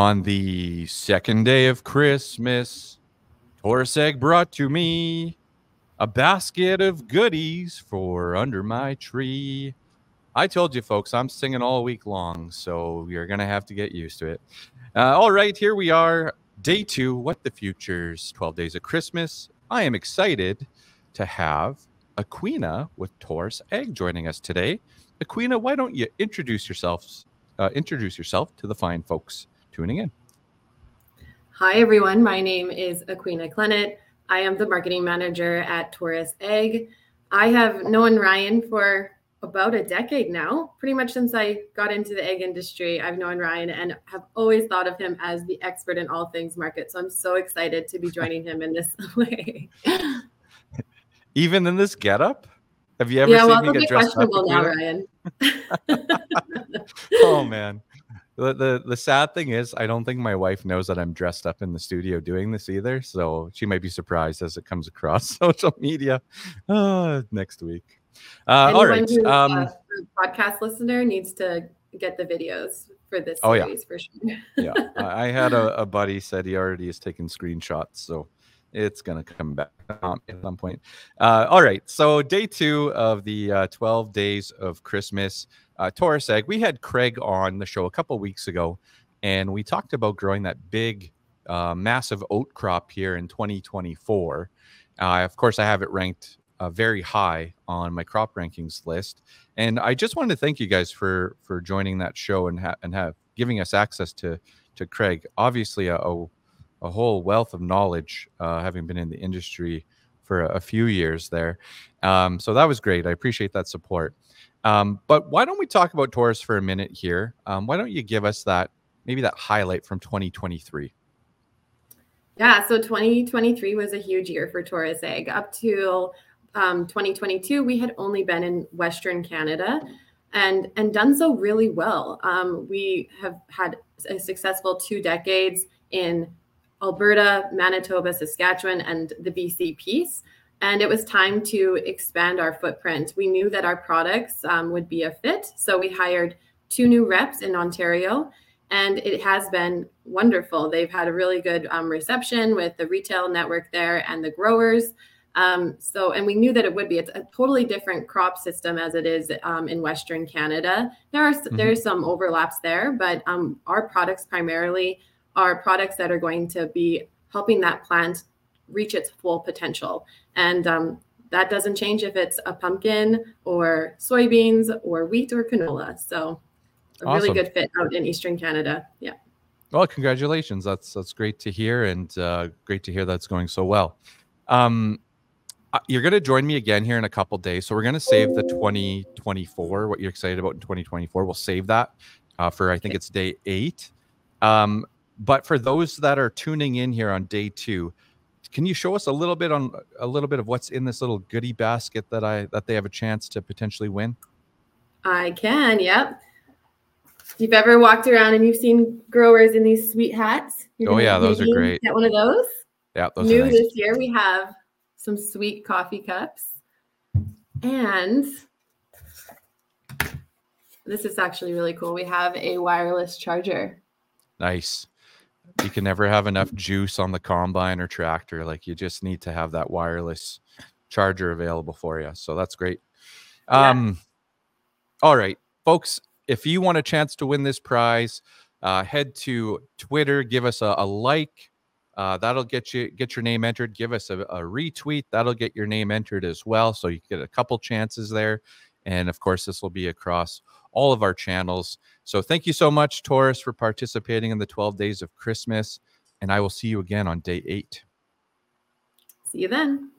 On the second day of Christmas, Taurus Ag brought to me a basket of goodies for under my tree. I told you, folks, I'm singing all week long, so you're going to have to get used to it. Uh, all right, here we are, day two What the Futures, 12 Days of Christmas. I am excited to have Aqueena with Taurus Ag joining us today. Aqueena, why don't you introduce yourselves, uh, introduce yourself to the fine folks tuning in? Hi, everyone. My name is Aqueena Clennett. I am the marketing manager at Taurus Ag. I have known Ryan for about a decade now, pretty much since I got into the ag industry. I've known Ryan and have always thought of him as the expert in all things market. So I'm so excited to be joining him in this way. Even in this getup? Have you ever yeah, seen well, me get dressed up? Now, Ryan. oh man. The, the the sad thing is I don't think my wife knows that I'm dressed up in the studio doing this either. So she might be surprised as it comes across social media uh, next week. Uh, all right. Who, um, uh, podcast listener needs to get the videos for this oh, series yeah. for sure. yeah, I had a, a, buddy said he already is taking screenshots, so it's gonna come back at some point. Uh, all right, so day two of the uh, 12 days of Christmas, uh, Taurus Ag. We had Craig on the show a couple weeks ago, and we talked about growing that big, uh, massive oat crop here in 2024. Uh, of course, I have it ranked uh, very high on my crop rankings list. And I just wanted to thank you guys for for joining that show and ha- and have giving us access to to Craig. Obviously, a, a, a whole wealth of knowledge, uh, having been in the industry for a, a few years there. Um, so that was great. I appreciate that support. Um, but why don't we talk about Taurus for a minute here? Um, why don't you give us that maybe that highlight from 2023? Yeah, so 2023 was a huge year for Taurus Ag. Up to um, 2022, we had only been in Western Canada and and done so really well. Um, we have had a successful two decades in Alberta, Manitoba, Saskatchewan, and the BC piece. And it was time to expand our footprint. We knew that our products um, would be a fit. So we hired two new reps in Ontario, and it has been wonderful. They've had a really good um, reception with the retail network there and the growers. Um, so, and we knew that it would be. It's a totally different crop system as it is um, in Western Canada. There are mm-hmm. there's some overlaps there, but um, our products primarily are products that are going to be helping that plant reach its full potential. And um, that doesn't change if it's a pumpkin or soybeans or wheat or canola. So, a awesome. really good fit out in Eastern Canada. Yeah. Well, congratulations. That's that's great to hear, and uh, great to hear that's going so well. Um, uh, you're going to join me again here in a couple days. So we're going to save the 2024, what you're excited about in 2024. We'll save that uh, for, I think it's day eight. Um, but for those that are tuning in here on day two, can you show us a little bit on a little bit of what's in this little goodie basket that I that they have a chance to potentially win? I can. Yep. If you've ever walked around and you've seen growers in these sweet hats, oh yeah, those are great. Get one of those. Yeah, those new nice. New this year. We have some sweet coffee cups. And this is actually really cool. We have a wireless charger. Nice. You can never have enough juice on the combine or tractor. Like you just need to have that wireless charger available for you. So that's great. Yeah. Um all right, folks, if you want a chance to win this prize, uh, head to Twitter, give us a, a like, uh, that'll get you get your name entered. Give us a, a, retweet. That'll get your name entered as well. So you get a couple chances there. And of course, this will be across all of our channels. So thank you so much, Taurus, for participating in the 12 days of Christmas. And I will see you again on day eight. See you then.